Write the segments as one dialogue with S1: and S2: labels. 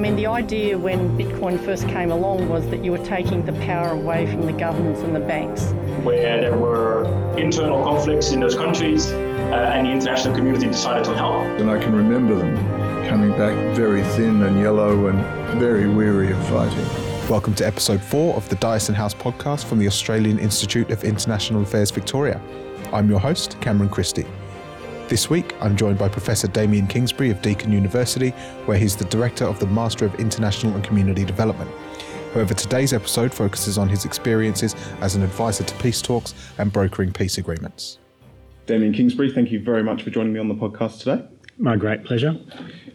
S1: mean, the idea when Bitcoin first came along was that you were taking the power away from the governments and the banks.
S2: Where there were internal conflicts in those countries, uh, and the international community decided to help.
S3: And I can remember them coming back very thin and yellow and very weary of fighting.
S4: Welcome to episode four of the Dyason House podcast from the Australian Institute of International Affairs Victoria. I'm your host, Cameron Christie. This week, I'm joined by Professor Damien Kingsbury of Deakin University, where he's the Director of the Master of International and Community Development. However, today's episode focuses on his experiences as an advisor to peace talks and brokering peace agreements.
S5: Damien Kingsbury, thank you very much for joining me on the podcast today.
S6: My great pleasure.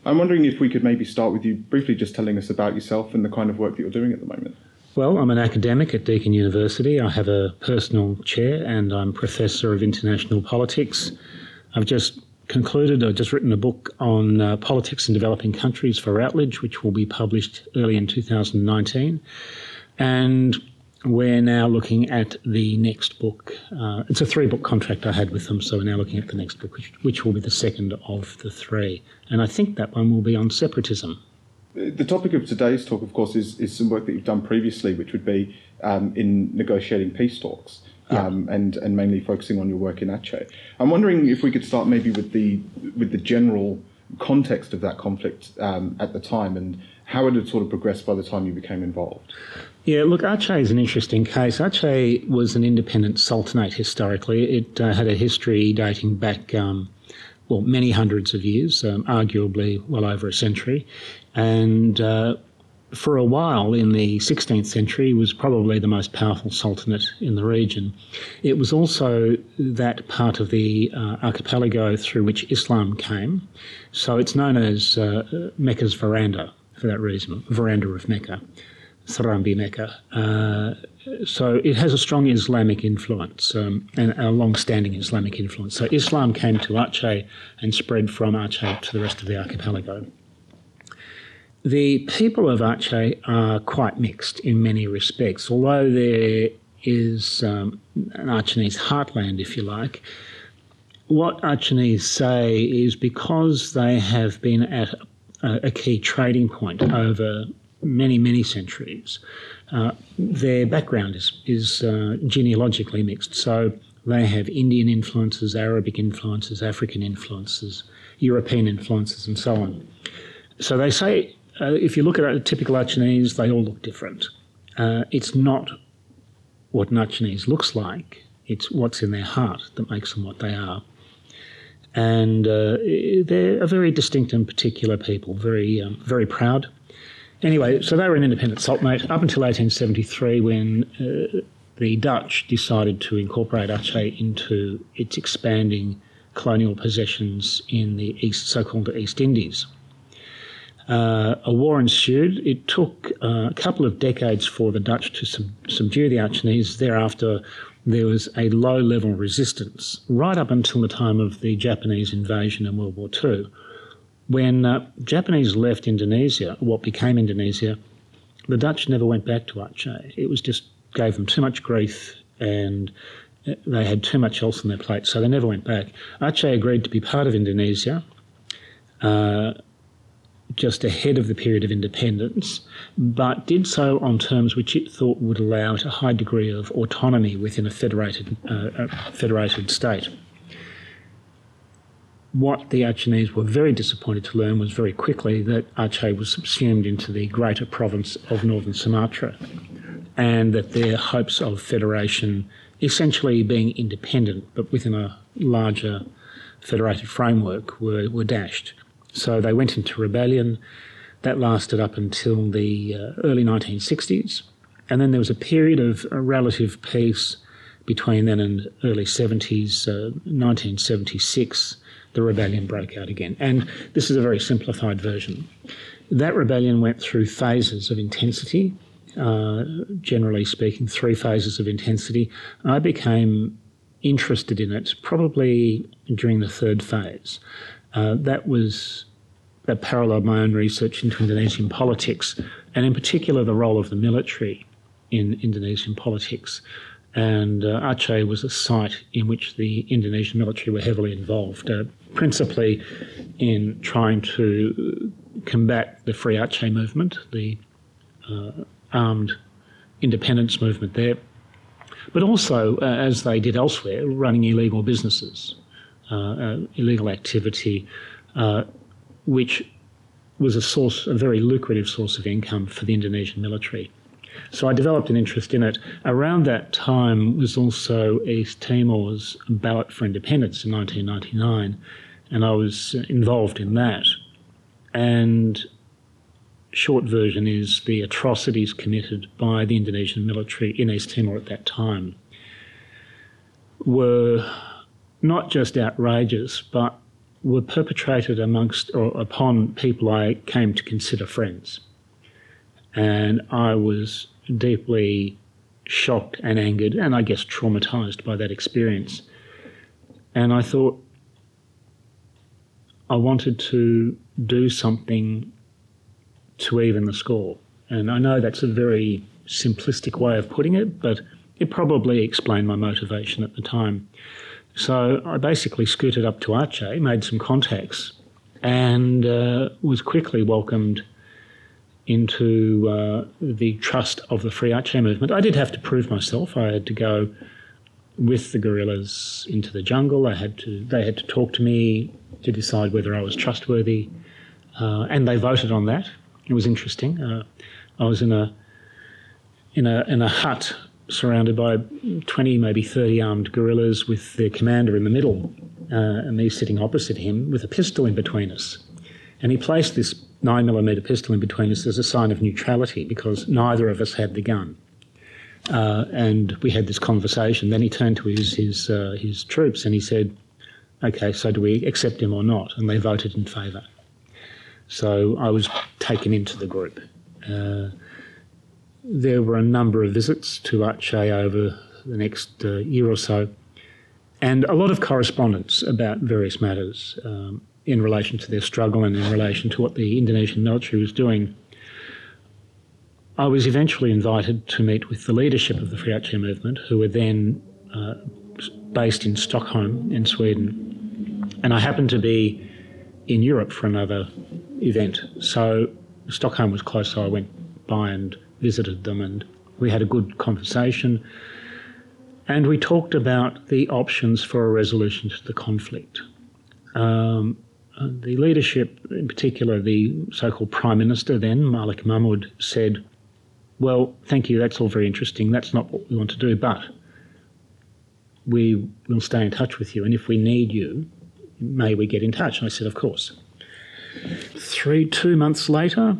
S5: I'm wondering if we could maybe start with you briefly just telling us about yourself and the kind of work that you're doing at the moment.
S6: Well, I'm an academic at Deakin University. I have a personal chair and I'm Professor of International Politics I've just concluded, I've just written a book on uh, politics in developing countries for Routledge, which will be published early in 2019. And we're now looking at the next book. Uh, it's a three book contract I had with them, so we're now looking at the next book, which, which will be the second of the three. And I think that one will be on separatism.
S5: The topic of today's talk, of course, is, is some work that you've done previously, which would be um, in negotiating peace talks yeah. um, and and mainly focusing on your work in Aceh. I'm wondering if we could start maybe with the with the general context of that conflict um, at the time and how it had sort of progressed by the time you became involved.
S6: Yeah, look, Aceh is an interesting case. Aceh was an independent sultanate historically. It uh, had a history dating back. Um, well, many hundreds of years, um, arguably well over a century, and uh, for a while in the 16th century was probably the most powerful sultanate in the region. It was also that part of the uh, archipelago through which Islam came. So it's known as uh, Mecca's veranda for that reason, veranda of Mecca, Serambi Mecca. Uh, so it has a strong Islamic influence um, and a long-standing Islamic influence. So Islam came to Aceh and spread from Aceh to the rest of the archipelago. The people of Aceh are quite mixed in many respects. Although there is um, an Achenese heartland, if you like, what Achenese say is because they have been at a, a key trading point over many, many centuries, uh, their background is, is uh, genealogically mixed. So they have Indian influences, Arabic influences, African influences, European influences, and so on. So they say uh, if you look at a typical Achenese, they all look different. Uh, it's not what an looks like, it's what's in their heart that makes them what they are. And uh, they're a very distinct and particular people, very, um, very proud. Anyway, so they were an independent sultanate up until 1873 when uh, the Dutch decided to incorporate Aceh into its expanding colonial possessions in the East, so-called East Indies. Uh, a war ensued. It took uh, a couple of decades for the Dutch to sub- subdue the Achenese. Thereafter, there was a low level resistance right up until the time of the Japanese invasion in World War II. When uh, Japanese left Indonesia, what became Indonesia, the Dutch never went back to Aceh. It was just gave them too much grief and uh, they had too much else on their plate, so they never went back. Aceh agreed to be part of Indonesia. Uh, just ahead of the period of independence, but did so on terms which it thought would allow it a high degree of autonomy within a federated, uh, a federated state. What the Achenese were very disappointed to learn was very quickly that Aceh was subsumed into the greater province of northern Sumatra, and that their hopes of federation, essentially being independent but within a larger federated framework, were, were dashed. So they went into rebellion. That lasted up until the uh, early 1960s. And then there was a period of relative peace between then and early 70s, uh, 1976, the rebellion broke out again. And this is a very simplified version. That rebellion went through phases of intensity, uh, generally speaking, three phases of intensity. I became interested in it probably during the third phase. Uh, that was that paralleled my own research into Indonesian politics, and in particular the role of the military in Indonesian politics. And uh, Aceh was a site in which the Indonesian military were heavily involved, uh, principally in trying to combat the Free Aceh movement, the uh, armed independence movement there, but also, uh, as they did elsewhere, running illegal businesses, Uh, uh, illegal activity, uh, which was a source, a very lucrative source of income for the Indonesian military. So I developed an interest in it. Around that time was also East Timor's ballot for independence in 1999, and I was uh, involved in that. And short version is the atrocities committed by the Indonesian military in East Timor at that time were not just outrageous, but were perpetrated amongst or upon people I came to consider friends. And I was deeply shocked and angered, and I guess traumatized by that experience. And I thought I wanted to do something to even the score. And I know that's a very simplistic way of putting it, but it probably explained my motivation at the time. So I basically scooted up to Aceh, made some contacts, and uh, was quickly welcomed into uh, the trust of the Free Aceh movement. I did have to prove myself. I had to go with the guerrillas into the jungle. I had to. They had to talk to me to decide whether I was trustworthy, uh, and they voted on that. It was interesting. Uh, I was in a in a in a hut surrounded by 20, maybe 30 armed guerrillas with their commander in the middle, uh, and me sitting opposite him with a pistol in between us. And he placed this 9mm pistol in between us as a sign of neutrality because neither of us had the gun. Uh, and we had this conversation. Then he turned to his, his, uh, his troops and he said, Okay, so do we accept him or not? And they voted in favour. So I was taken into the group. There were a number of visits to Aceh over the next uh, year or so, and a lot of correspondence about various matters um, in relation to their struggle and in relation to what the Indonesian military was doing. I was eventually invited to meet with the leadership of the Free Aceh movement, who were then uh, based in Stockholm, in Sweden. And I happened to be in Europe for another event. So Stockholm was close, so I went by and visited them, and we had a good conversation. And we talked about the options for a resolution to the conflict. Um, the leadership, in particular the so called Prime Minister then, Malik Mahmud, said, Well, thank you, that's all very interesting. That's not what we want to do, but we will stay in touch with you. And if we need you, may we get in touch? And I said, Of course. Three, two months later,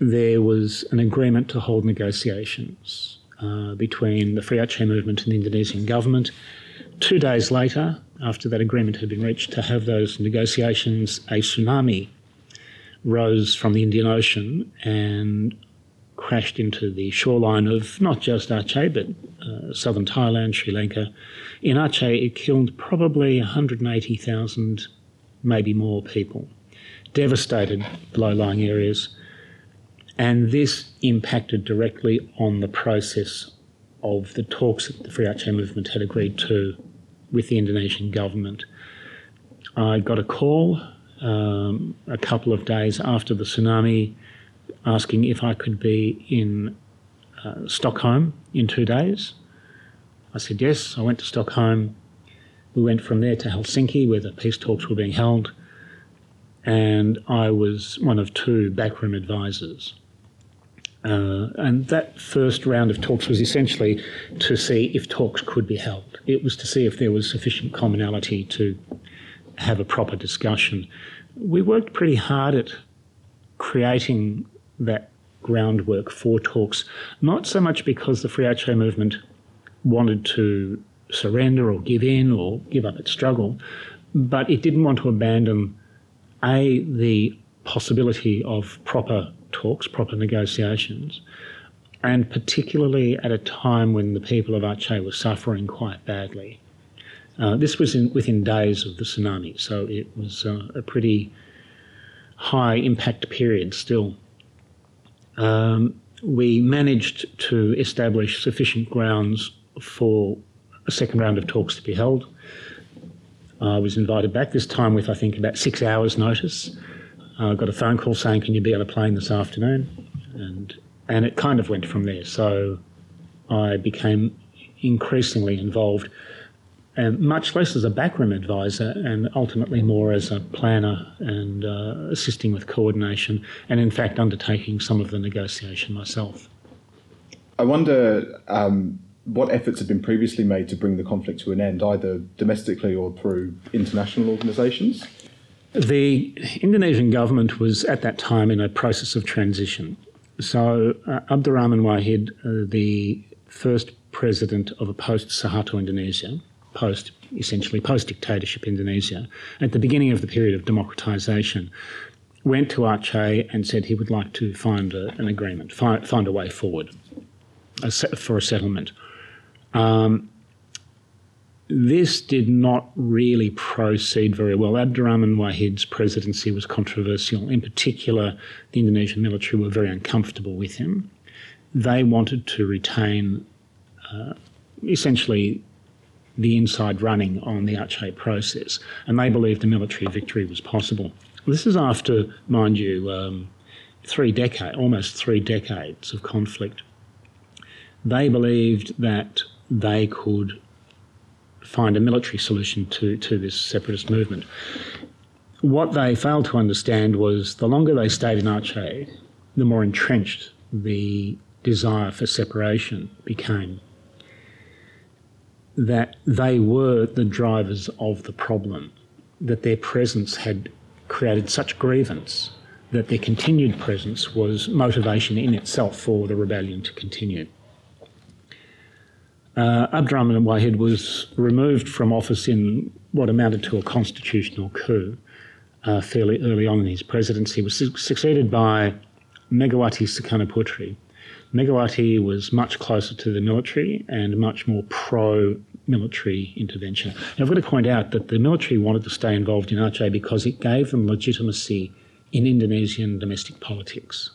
S6: there was an agreement to hold negotiations uh, between the Free Aceh movement and the Indonesian government. Two days later, after that agreement had been reached, to have those negotiations, a tsunami rose from the Indian Ocean and crashed into the shoreline of not just Aceh but uh, southern Thailand, Sri Lanka. In Aceh, it killed probably 180,000, maybe more people, devastated low lying areas. And this impacted directly on the process of the talks that the Free Aceh movement had agreed to with the Indonesian government. I got a call um, a couple of days after the tsunami asking if I could be in uh, Stockholm in two days. I said yes. I went to Stockholm. We went from there to Helsinki, where the peace talks were being held, and I was one of two backroom advisors. Uh, and that first round of talks was essentially to see if talks could be held. It was to see if there was sufficient commonality to have a proper discussion. We worked pretty hard at creating that groundwork for talks, not so much because the Free Aceh movement wanted to surrender or give in or give up its struggle, but it didn't want to abandon a the possibility of proper talks, proper negotiations, and particularly at a time when the people of Aceh were suffering quite badly. Uh, this was in, within days of the tsunami, so it was uh, a pretty high impact period still. Um, we managed to establish sufficient grounds for a second round of talks to be held. I was invited back this time with, I think, about six hours' notice. I got a phone call saying, "Can you be on a plane this afternoon?" And and it kind of went from there. So I became increasingly involved, and much less as a backroom advisor, and ultimately more as a planner and uh, assisting with coordination, and in fact undertaking some of the negotiation myself.
S5: I wonder um, what efforts have been previously made to bring the conflict to an end, either domestically or through international organisations.
S6: The Indonesian government was at that time in a process of transition. So uh, Abdurrahman Wahid, uh, the first president of a post-Suharto Indonesia, post essentially post-dictatorship Indonesia, at the beginning of the period of democratisation, went to Aceh and said he would like to find a, an agreement, find, find a way forward a, for a settlement. Um, this did not really proceed very well. Abdurrahman Wahid's presidency was controversial. In particular, the Indonesian military were very uncomfortable with him. They wanted to retain uh, essentially the inside running on the Aceh process, and they believed a military victory was possible. This is after, mind you, um, three decades, almost three decades of conflict. They believed that they could find a military solution to, to this separatist movement. What they failed to understand was the longer they stayed in Aceh, the more entrenched the desire for separation became. That they were the drivers of the problem, that their presence had created such grievance that their continued presence was motivation in itself for the rebellion to continue. Uh, Abdurrahman Wahid was removed from office in what amounted to a constitutional coup uh, fairly early on in his presidency. He was su- succeeded by Megawati Sukarnoputri. Megawati was much closer to the military and much more pro military intervention. Now, I've got to point out that the military wanted to stay involved in Aceh because it gave them legitimacy in Indonesian domestic politics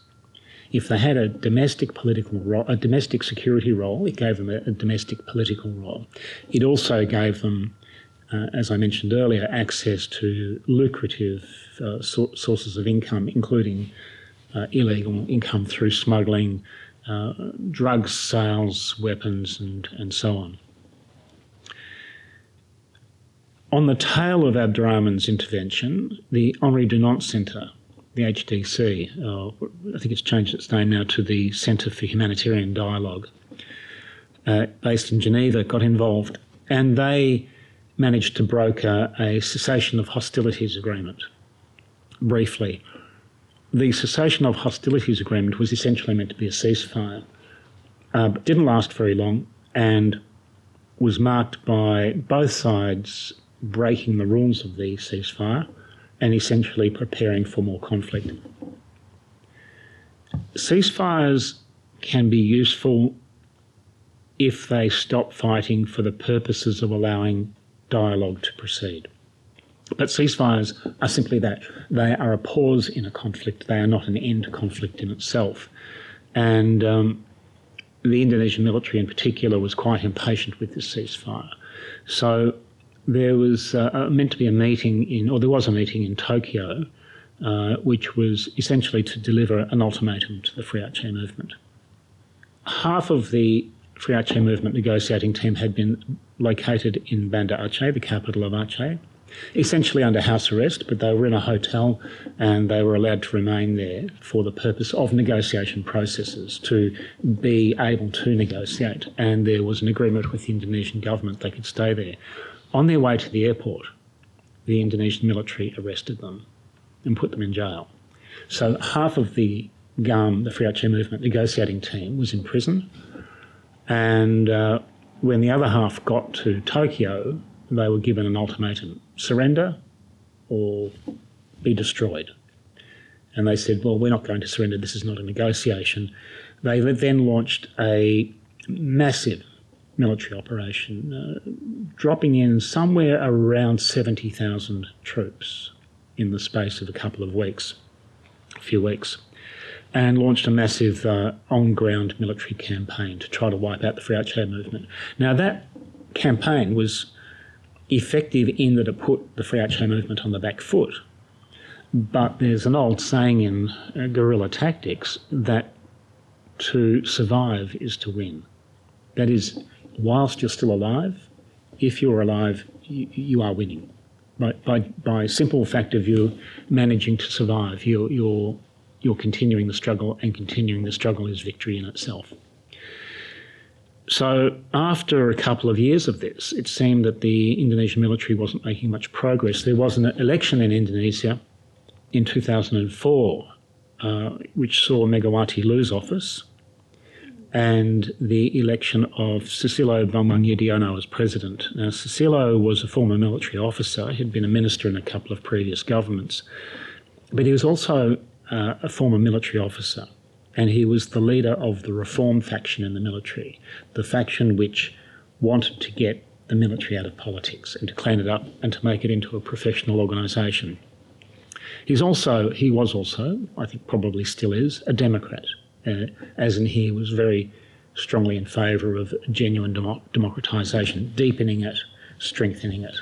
S6: if they had a domestic political role, a domestic security role, it gave them a, a domestic political role. It also gave them, uh, as I mentioned earlier, access to lucrative uh, so- sources of income, including uh, illegal income through smuggling, uh, drugs sales, weapons, and, and so on. On the tail of Abdurrahman's intervention, the Henri Dunant Centre the HDC, uh, I think it's changed its name now to the Centre for Humanitarian Dialogue, uh, based in Geneva, got involved, and they managed to broker a cessation of hostilities agreement. Briefly, the cessation of hostilities agreement was essentially meant to be a ceasefire, uh, but didn't last very long and was marked by both sides breaking the rules of the ceasefire and essentially preparing for more conflict. Ceasefires can be useful if they stop fighting for the purposes of allowing dialogue to proceed. But ceasefires are simply that. They are a pause in a conflict, they are not an end to conflict in itself. And um, the Indonesian military, in particular, was quite impatient with this ceasefire. So there was uh, meant to be a meeting in, or there was a meeting in Tokyo, uh, which was essentially to deliver an ultimatum to the Free Aceh movement. Half of the Free Aceh movement negotiating team had been located in Banda Aceh, the capital of Aceh, essentially under house arrest, but they were in a hotel and they were allowed to remain there for the purpose of negotiation processes to be able to negotiate. And there was an agreement with the Indonesian government they could stay there. On their way to the airport, the Indonesian military arrested them and put them in jail. So half of the GAM, the Free Aceh Movement negotiating team, was in prison. And uh, when the other half got to Tokyo, they were given an ultimatum surrender or be destroyed. And they said, well, we're not going to surrender, this is not a negotiation. They then launched a massive military operation, uh, dropping in somewhere around 70,000 troops in the space of a couple of weeks, a few weeks, and launched a massive uh, on ground military campaign to try to wipe out the Aceh movement. Now, that campaign was effective in that it put the Aceh movement on the back foot. But there's an old saying in uh, guerrilla tactics that to survive is to win. That is, whilst you're still alive, if you're alive, you, you are winning. By, by, by simple fact of you managing to survive, you're, you're, you're continuing the struggle, and continuing the struggle is victory in itself. So, after a couple of years of this, it seemed that the Indonesian military wasn't making much progress. There was an election in Indonesia in 2004, uh, which saw Megawati lose office, and the election of Bambang Yudhoyono as president. Now, Susilo was a former military officer, he'd been a minister in a couple of previous governments, but he was also uh, a former military officer and he was the leader of the reform faction in the military, the faction which wanted to get the military out of politics and to clean it up and to make it into a professional organisation. He's also, he was also, I think probably still is, a Democrat, uh, as in he was very strongly in favour of genuine demo- democratisation, deepening it, strengthening it.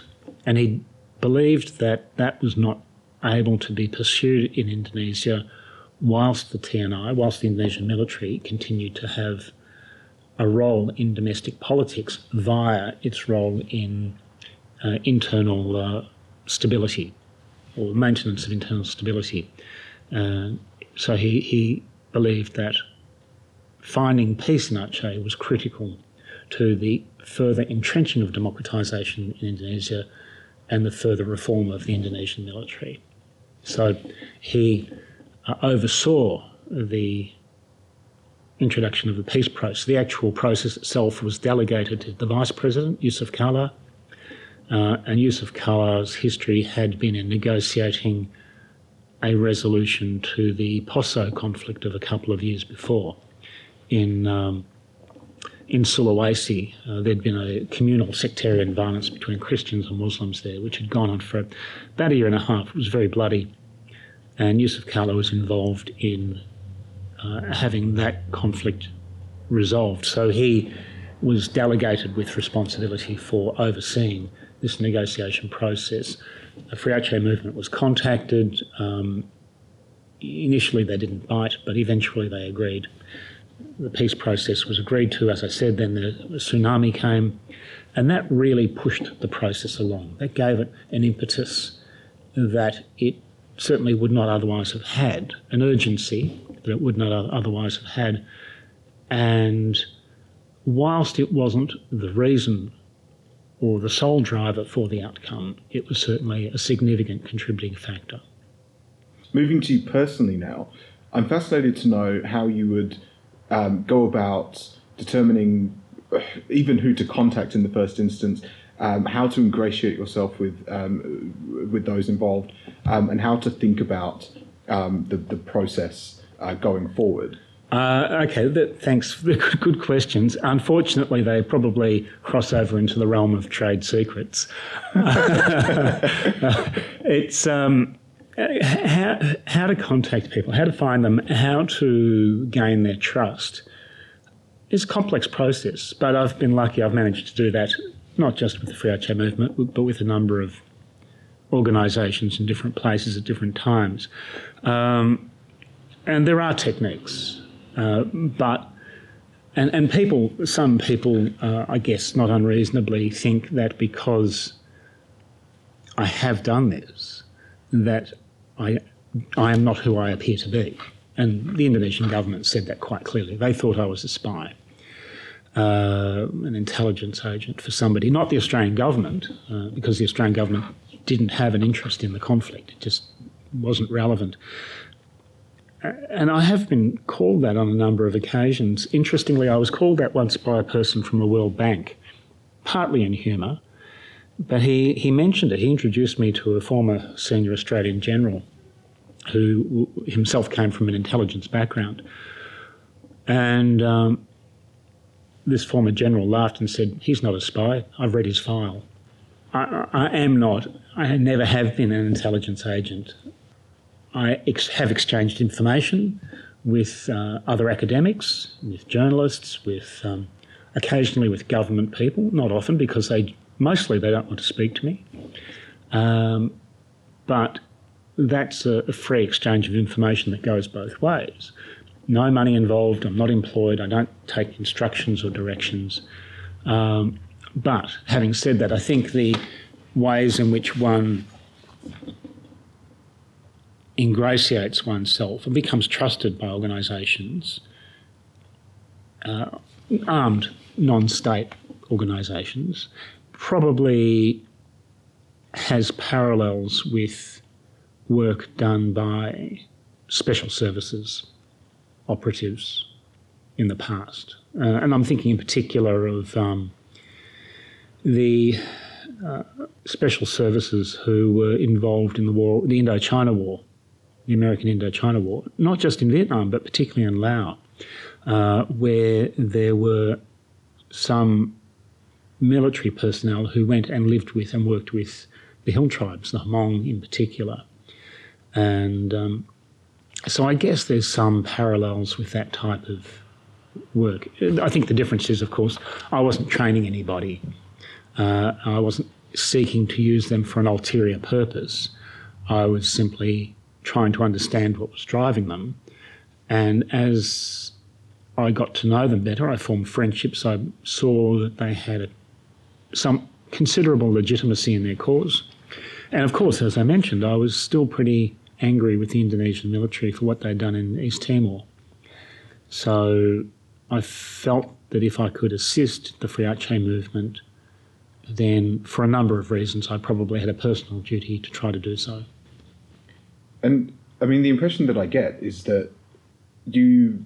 S6: And he believed that that was not able to be pursued in Indonesia whilst the TNI, whilst the Indonesian military continued to have a role in domestic politics via its role in uh, internal uh, stability or maintenance of internal stability. Uh, so he, he believed that finding peace in Aceh was critical to the further entrenching of democratisation in Indonesia and the further reform of the Indonesian military. So he uh, oversaw the introduction of the peace process. The actual process itself was delegated to the Vice President, Jusuf Kalla, uh, and Jusuf Kalla's history had been in negotiating a resolution to the Poso conflict of a couple of years before. In um, in Sulawesi, uh, there'd been a communal sectarian violence between Christians and Muslims there, which had gone on for about a year and a half. It was very bloody and Jusuf Kalla was involved in uh, having that conflict resolved. So he was delegated with responsibility for overseeing this negotiation process. The Free movement was contacted. Um, initially, they didn't bite, but eventually they agreed. The peace process was agreed to. As I said, then the, the tsunami came, and that really pushed the process along. That gave it an impetus that it certainly would not otherwise have had, an urgency that it would not otherwise have had. And whilst it wasn't the reason or the sole driver for the outcome, it was certainly a significant contributing factor.
S5: Moving to you personally now, I'm fascinated to know how you would um, go about determining uh, even who to contact in the first instance um, how to ingratiate yourself with um, with those involved, um, and how to think about um, the, the process uh, going forward.
S6: Uh, okay, that, thanks. Good, good questions. Unfortunately, they probably cross over into the realm of trade secrets. it's um, how, how to contact people, how to find them, how to gain their trust. It's a complex process, but I've been lucky. I've managed to do that not just with the Free Aceh movement, but with a number of organisations in different places at different times. Um, and there are techniques, uh, but and and people, some people, uh, I guess, not unreasonably think that because I have done this, that I I am not who I appear to be. And the Indonesian government said that quite clearly. They thought I was a spy uh, an intelligence agent for somebody, not the Australian government, uh, because the Australian government didn't have an interest in the conflict. It just wasn't relevant. And I have been called that on a number of occasions. Interestingly, I was called that once by a person from the World Bank, partly in humour, but he, he mentioned it. He introduced me to a former senior Australian general who himself came from an intelligence background. And um, this former general laughed and said, He's not a spy. I've read his file. I, I am not. I never have been an intelligence agent. I ex- have exchanged information with uh, other academics, with journalists, with um, occasionally with government people. Not often because they mostly they don't want to speak to me. Um, but that's a, a free exchange of information that goes both ways. No money involved. I'm not employed. I don't take instructions or directions. Um, but having said that, I think the ways in which one ingratiates oneself and becomes trusted by organisations, uh, armed non state organisations, probably has parallels with work done by special services operatives in the past. Uh, and I'm thinking in particular of um, the uh, special services who were involved in the war, the Indochina War, the American Indochina War, not just in Vietnam, but particularly in Laos, uh, where there were some military personnel who went and lived with and worked with the hill tribes, the Hmong in particular. And um, so I guess there's some parallels with that type of work. I think the difference is, of course, I wasn't training anybody. Uh, I wasn't seeking to use them for an ulterior purpose. I was simply trying to understand what was driving them. And as I got to know them better, I formed friendships. I saw that they had some considerable legitimacy in their cause. And of course, as I mentioned, I was still pretty angry with the Indonesian military for what they'd done in East Timor. So I felt that if I could assist the Free Aceh movement, then for a number of reasons, I probably had a personal duty to try to do so.
S5: And I mean, the impression that I get is that you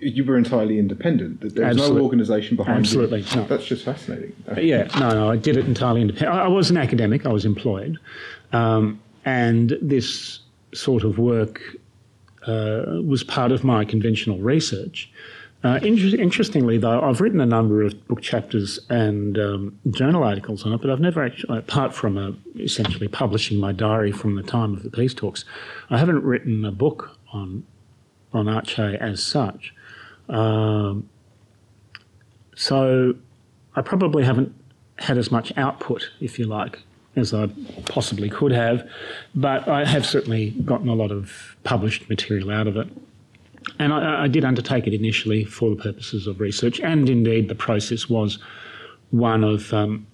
S5: you were entirely independent. That there was
S6: Absolute-
S5: no organisation behind
S6: Absolutely,
S5: you.
S6: no.
S5: That's just fascinating. Uh,
S6: Yeah, no, no, I did it entirely independent. I I was an academic, I was employed, um, and this sort of work uh, was part of my conventional research. Uh, inter- interestingly, though, I've written a number of book chapters and um, journal articles on it, but I've never actually, apart from uh, essentially publishing my diary from the time of the peace talks, I haven't written a book on on Aceh as such. Um, so I probably haven't had as much output, if you like, as I possibly could have, but I have certainly gotten a lot of published material out of it. And I, I did undertake it initially for the purposes of research, and indeed the process was one of um,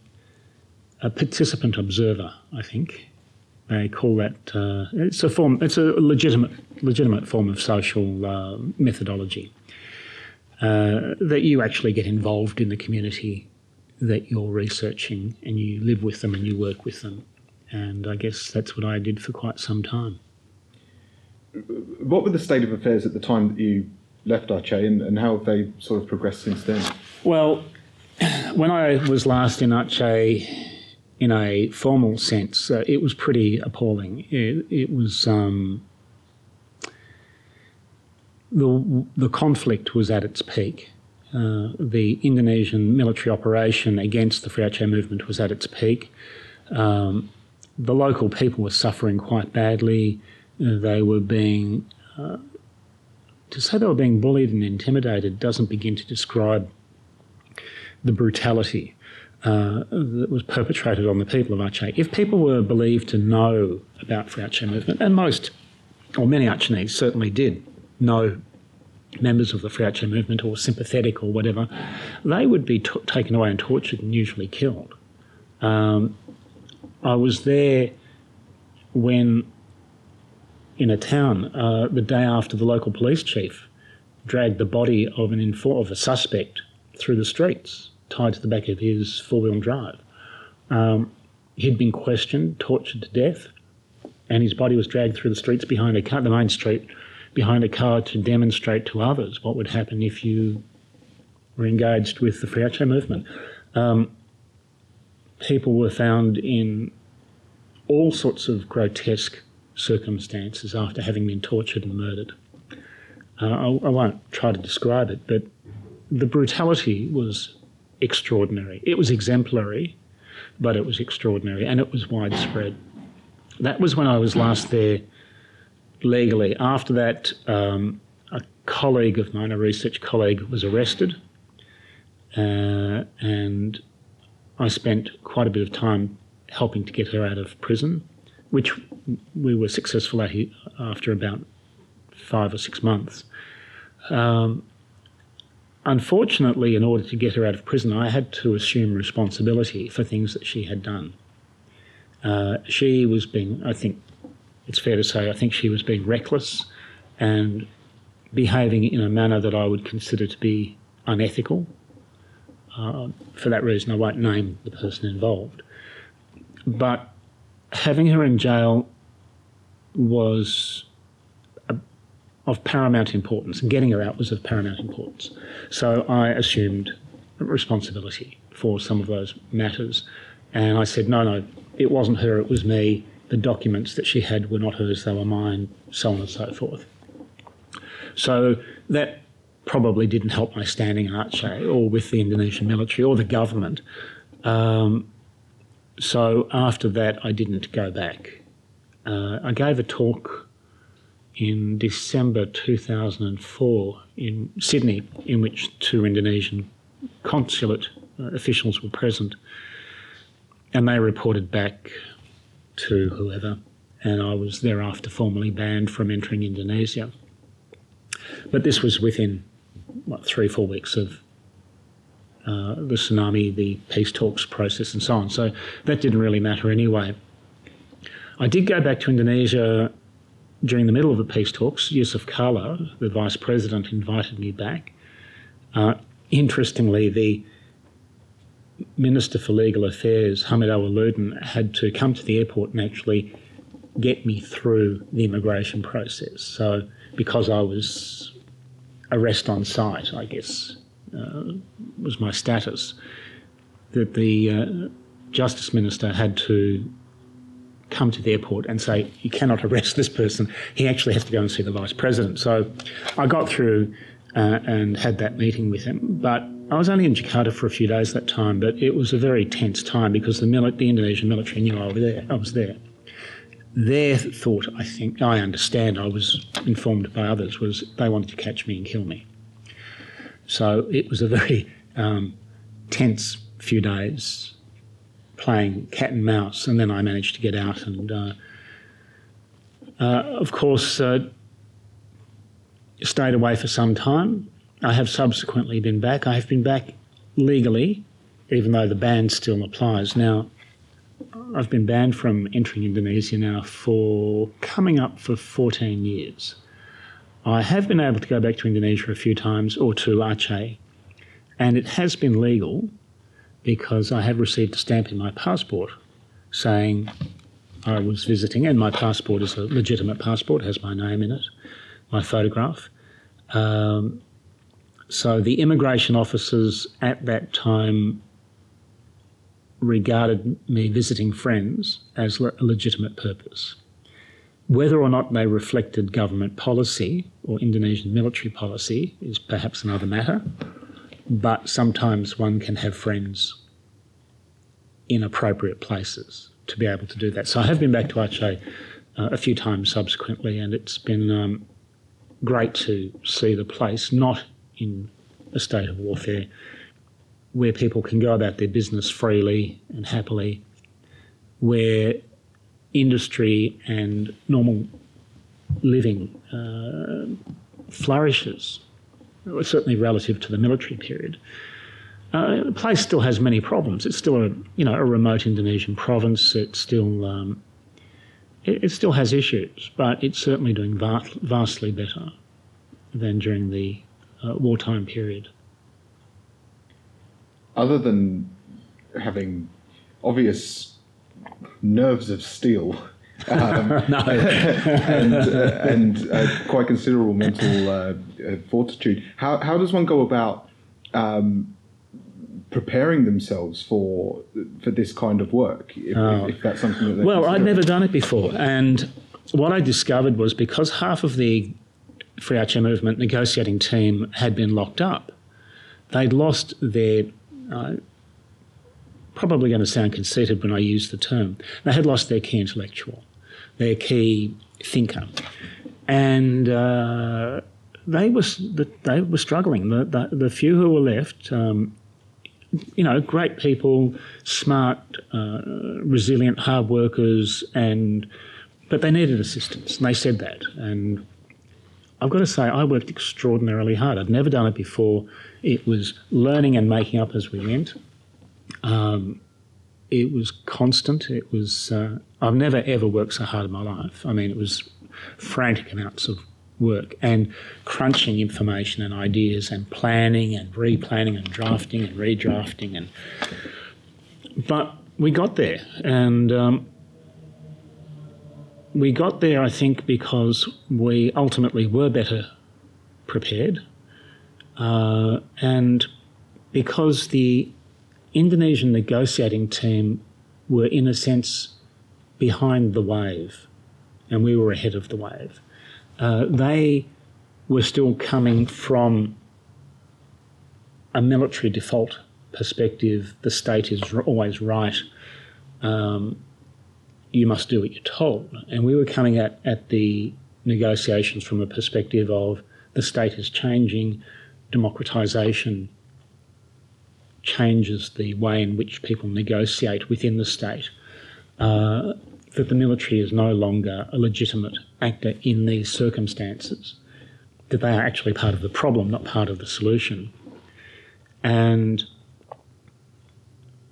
S6: a participant observer, I think. They call that uh, it's a form. It's a legitimate legitimate form of social uh, methodology uh, that you actually get involved in the community that you're researching, and you live with them and you work with them. And I guess that's what I did for quite some time.
S5: What were the state of affairs at the time that you left Aceh, and, and how have they sort of progressed since then?
S6: Well, when I was last in Aceh, in a formal sense, uh, it was pretty appalling. It, it was um, the the conflict was at its peak. Uh, the Indonesian military operation against the Free Aceh movement was at its peak. Um, the local people were suffering quite badly. They were being uh, to say they were being bullied and intimidated doesn't begin to describe the brutality uh, that was perpetrated on the people of Aceh. If people were believed to know about Free Aceh movement, and most, or many Acehnese certainly did know members of the Free Aceh movement or sympathetic or whatever, they would be t- taken away and tortured and usually killed. Um, I was there when, in a town, uh, the day after the local police chief dragged the body of an infor- of a suspect through the streets, tied to the back of his four-wheel drive. Um, he'd been questioned, tortured to death, and his body was dragged through the streets behind a car, the main street, behind a car to demonstrate to others what would happen if you were engaged with the Free Aceh movement. Um, people were found in all sorts of grotesque circumstances after having been tortured and murdered. Uh, I, I won't try to describe it, but the brutality was extraordinary. It was exemplary, but it was extraordinary and it was widespread. That was when I was last there legally. After that, um, a colleague of mine, a research colleague, was arrested, uh, and I spent quite a bit of time helping to get her out of prison. Which we were successful at after about five or six months. Um, unfortunately, in order to get her out of prison, I had to assume responsibility for things that she had done. Uh, she was being, I think it's fair to say, I think she was being reckless and behaving in a manner that I would consider to be unethical. Uh, for that reason, I won't name the person involved. But having her in jail was a, of paramount importance, and getting her out was of paramount importance. So I assumed responsibility for some of those matters. And I said, no, no, it wasn't her, it was me. The documents that she had were not hers, they were mine, so on and so forth. So that probably didn't help my standing in Aceh or with the Indonesian military or the government. Um, so after that, I didn't go back. Uh, I gave a talk in December 2004 in Sydney, in which two Indonesian consulate uh, officials were present, and they reported back to whoever, and I was thereafter formally banned from entering Indonesia. But this was within what, three, four weeks of uh, the tsunami, the peace talks process, and so on. So that didn't really matter anyway. I did go back to Indonesia during the middle of the peace talks. Jusuf Kalla, the vice president, invited me back. Uh, interestingly, the Minister for Legal Affairs, Hamid Awaludin, had to come to the airport and actually get me through the immigration process. So, because I was arrest on sight, I guess, was my status, that the uh, Justice Minister had to come to the airport and say, You cannot arrest this person. He actually has to go and see the Vice President. So I got through uh, and had that meeting with him. But I was only in Jakarta for a few days that time, but it was a very tense time because the, mili- the Indonesian military knew I was there. I was there. Their thought, I think, I understand, I was informed by others, was they wanted to catch me and kill me. So it was a very um, tense few days playing cat and mouse, and then I managed to get out and, uh, uh, of course, uh, stayed away for some time. I have subsequently been back. I have been back legally, even though the ban still applies. Now, I've been banned from entering Indonesia now for coming up for 14 years. I have been able to go back to Indonesia a few times or to Aceh, and it has been legal because I have received a stamp in my passport saying I was visiting, and my passport is a legitimate passport, has my name in it, my photograph. Um, so the immigration officers at that time regarded me visiting friends as a legitimate purpose. Whether or not they reflected government policy or Indonesian military policy is perhaps another matter, but sometimes one can have friends in appropriate places to be able to do that. So I have been back to Aceh uh, a few times subsequently, and it's been um, great to see the place not in a state of warfare where people can go about their business freely and happily, where industry and normal living uh, flourishes, certainly relative to the military period. Uh, the place still has many problems. It's still a you know a remote Indonesian province. It still um, it, it, still has issues, but it's certainly doing vast, vastly better than during the uh, wartime period
S5: other than having obvious nerves of steel um, and, uh, and uh, quite considerable mental uh, uh, fortitude, how, how does one go about um, preparing themselves for for this kind of work? If, oh. if, that's something that
S6: well, I'd never done it before, and what I discovered was because half of the Free Aceh movement negotiating team had been locked up, they'd lost their uh, probably going to sound conceited when I use the term. They had lost their key intellectual, their key thinker, and uh, they was they were struggling. The, the, the, few who were left, um, you know, great people, smart, uh, resilient, hard workers, and but they needed assistance, and they said that. And I've got to say, I worked extraordinarily hard. I'd never done it before. It was learning and making up as we went. Um, it was constant. It was. Uh, I've never ever worked so hard in my life. I mean, it was frantic amounts of work and crunching information and ideas and planning and replanning and drafting and redrafting and. But we got there, and um, we got there, I think, because we ultimately were better prepared, uh, and because the Indonesian negotiating team were, in a sense, behind the wave, and we were ahead of the wave. Uh, they were still coming from a military default perspective. The state is always right. Um, you must do what you're told. And we were coming at, at the negotiations from a perspective of the state is changing, democratisation changes the way in which people negotiate within the state. Uh, that the military is no longer a legitimate actor in these circumstances, that they are actually part of the problem, not part of the solution. And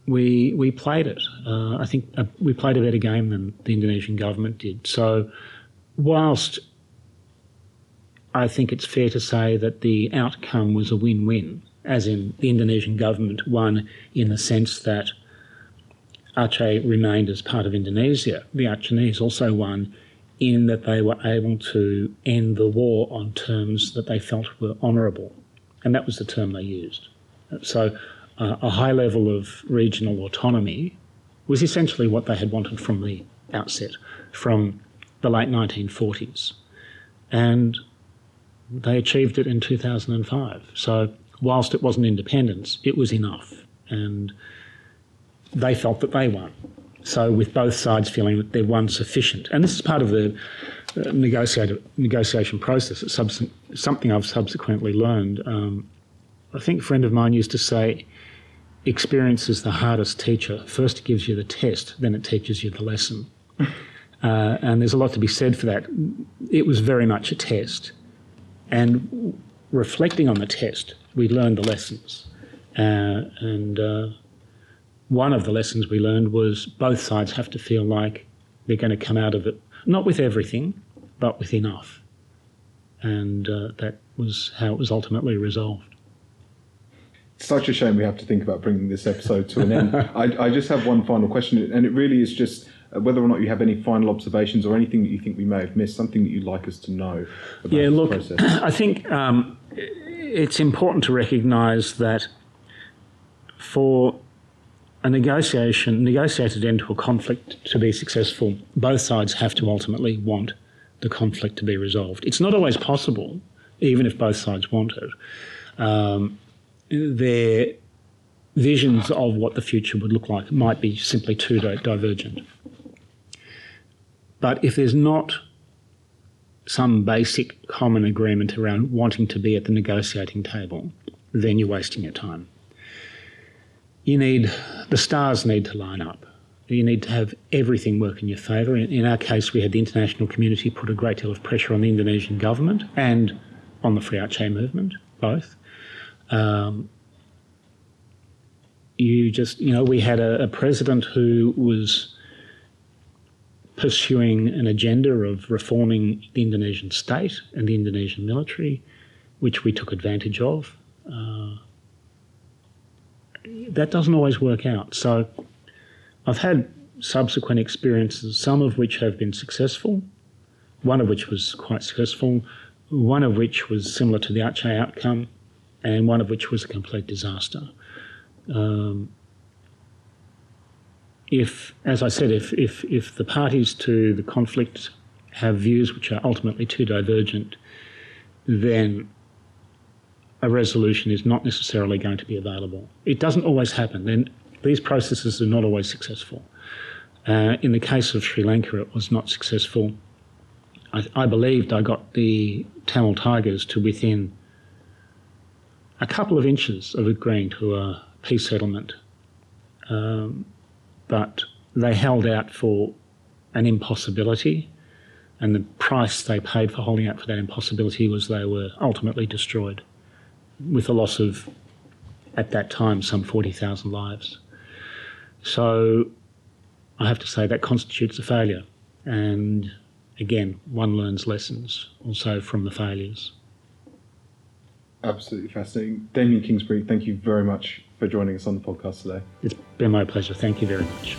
S6: we we played it. Uh, I think uh, we played a better game than the Indonesian government did. So, whilst I think it's fair to say that the outcome was a win-win, as in the Indonesian government won in the sense that Aceh remained as part of Indonesia. The Acehnese also won in that they were able to end the war on terms that they felt were honourable, and that was the term they used. So uh, a high level of regional autonomy was essentially what they had wanted from the outset, from the late 1940s. And they achieved it in 2005. So, whilst it wasn't independence, it was enough. And they felt that they won. So, with both sides feeling that they won sufficient. And this is part of the uh, negotiation process. It's something I've subsequently learned. Um, I think a friend of mine used to say, experience is the hardest teacher. First, it gives you the test, then it teaches you the lesson. Uh, and there's a lot to be said for that. It was very much a test. And reflecting on the test, we learned the lessons. Uh, and uh, one of the lessons we learned was both sides have to feel like they're going to come out of it, not with everything, but with enough. And uh, that was how it was ultimately resolved
S5: such a shame we have to think about bringing this episode to an end. I, I, just have one final question, and it really is just uh, whether or not you have any final observations or anything that you think we may have missed, something that you'd like us to know about
S6: yeah, look,
S5: process.
S6: I think um, it's important to recognise that for a negotiation, negotiated end to a conflict to be successful, both sides have to ultimately want the conflict to be resolved. It's not always possible, even if both sides want it. Um, their visions of what the future would look like might be simply too divergent. But if there's not some basic common agreement around wanting to be at the negotiating table, then you're wasting your time. You need, the stars need to line up. You need to have everything work in your favour. In, in our case, we had the international community put a great deal of pressure on the Indonesian government and on the Free Aceh movement, both. Um, you just, you know, we had a, a president who was pursuing an agenda of reforming the Indonesian state and the Indonesian military, which we took advantage of. Uh, that doesn't always work out. So I've had subsequent experiences, some of which have been successful, one of which was quite successful, one of which was similar to the Aceh outcome, and one of which was a complete disaster. Um, if, as I said, if, if, if the parties to the conflict have views which are ultimately too divergent, then a resolution is not necessarily going to be available. It doesn't always happen. Then these processes are not always successful. Uh, in the case of Sri Lanka, it was not successful. I, I believed I got the Tamil Tigers to within a couple of inches of agreeing to a peace settlement, um, but they held out for an impossibility, and the price they paid for holding out for that impossibility was they were ultimately destroyed, with a loss of, at that time, some 40,000 lives. So I have to say that constitutes a failure. And again, one learns lessons also from the failures.
S5: Absolutely fascinating. Damien Kingsbury, thank you very much for joining us on the podcast today.
S6: It's been my pleasure. Thank you very much.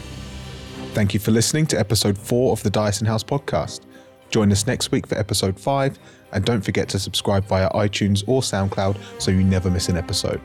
S4: Thank you for listening to episode four of the Dyason House podcast. Join us next week for episode five, and don't forget to subscribe via iTunes or SoundCloud so you never miss an episode.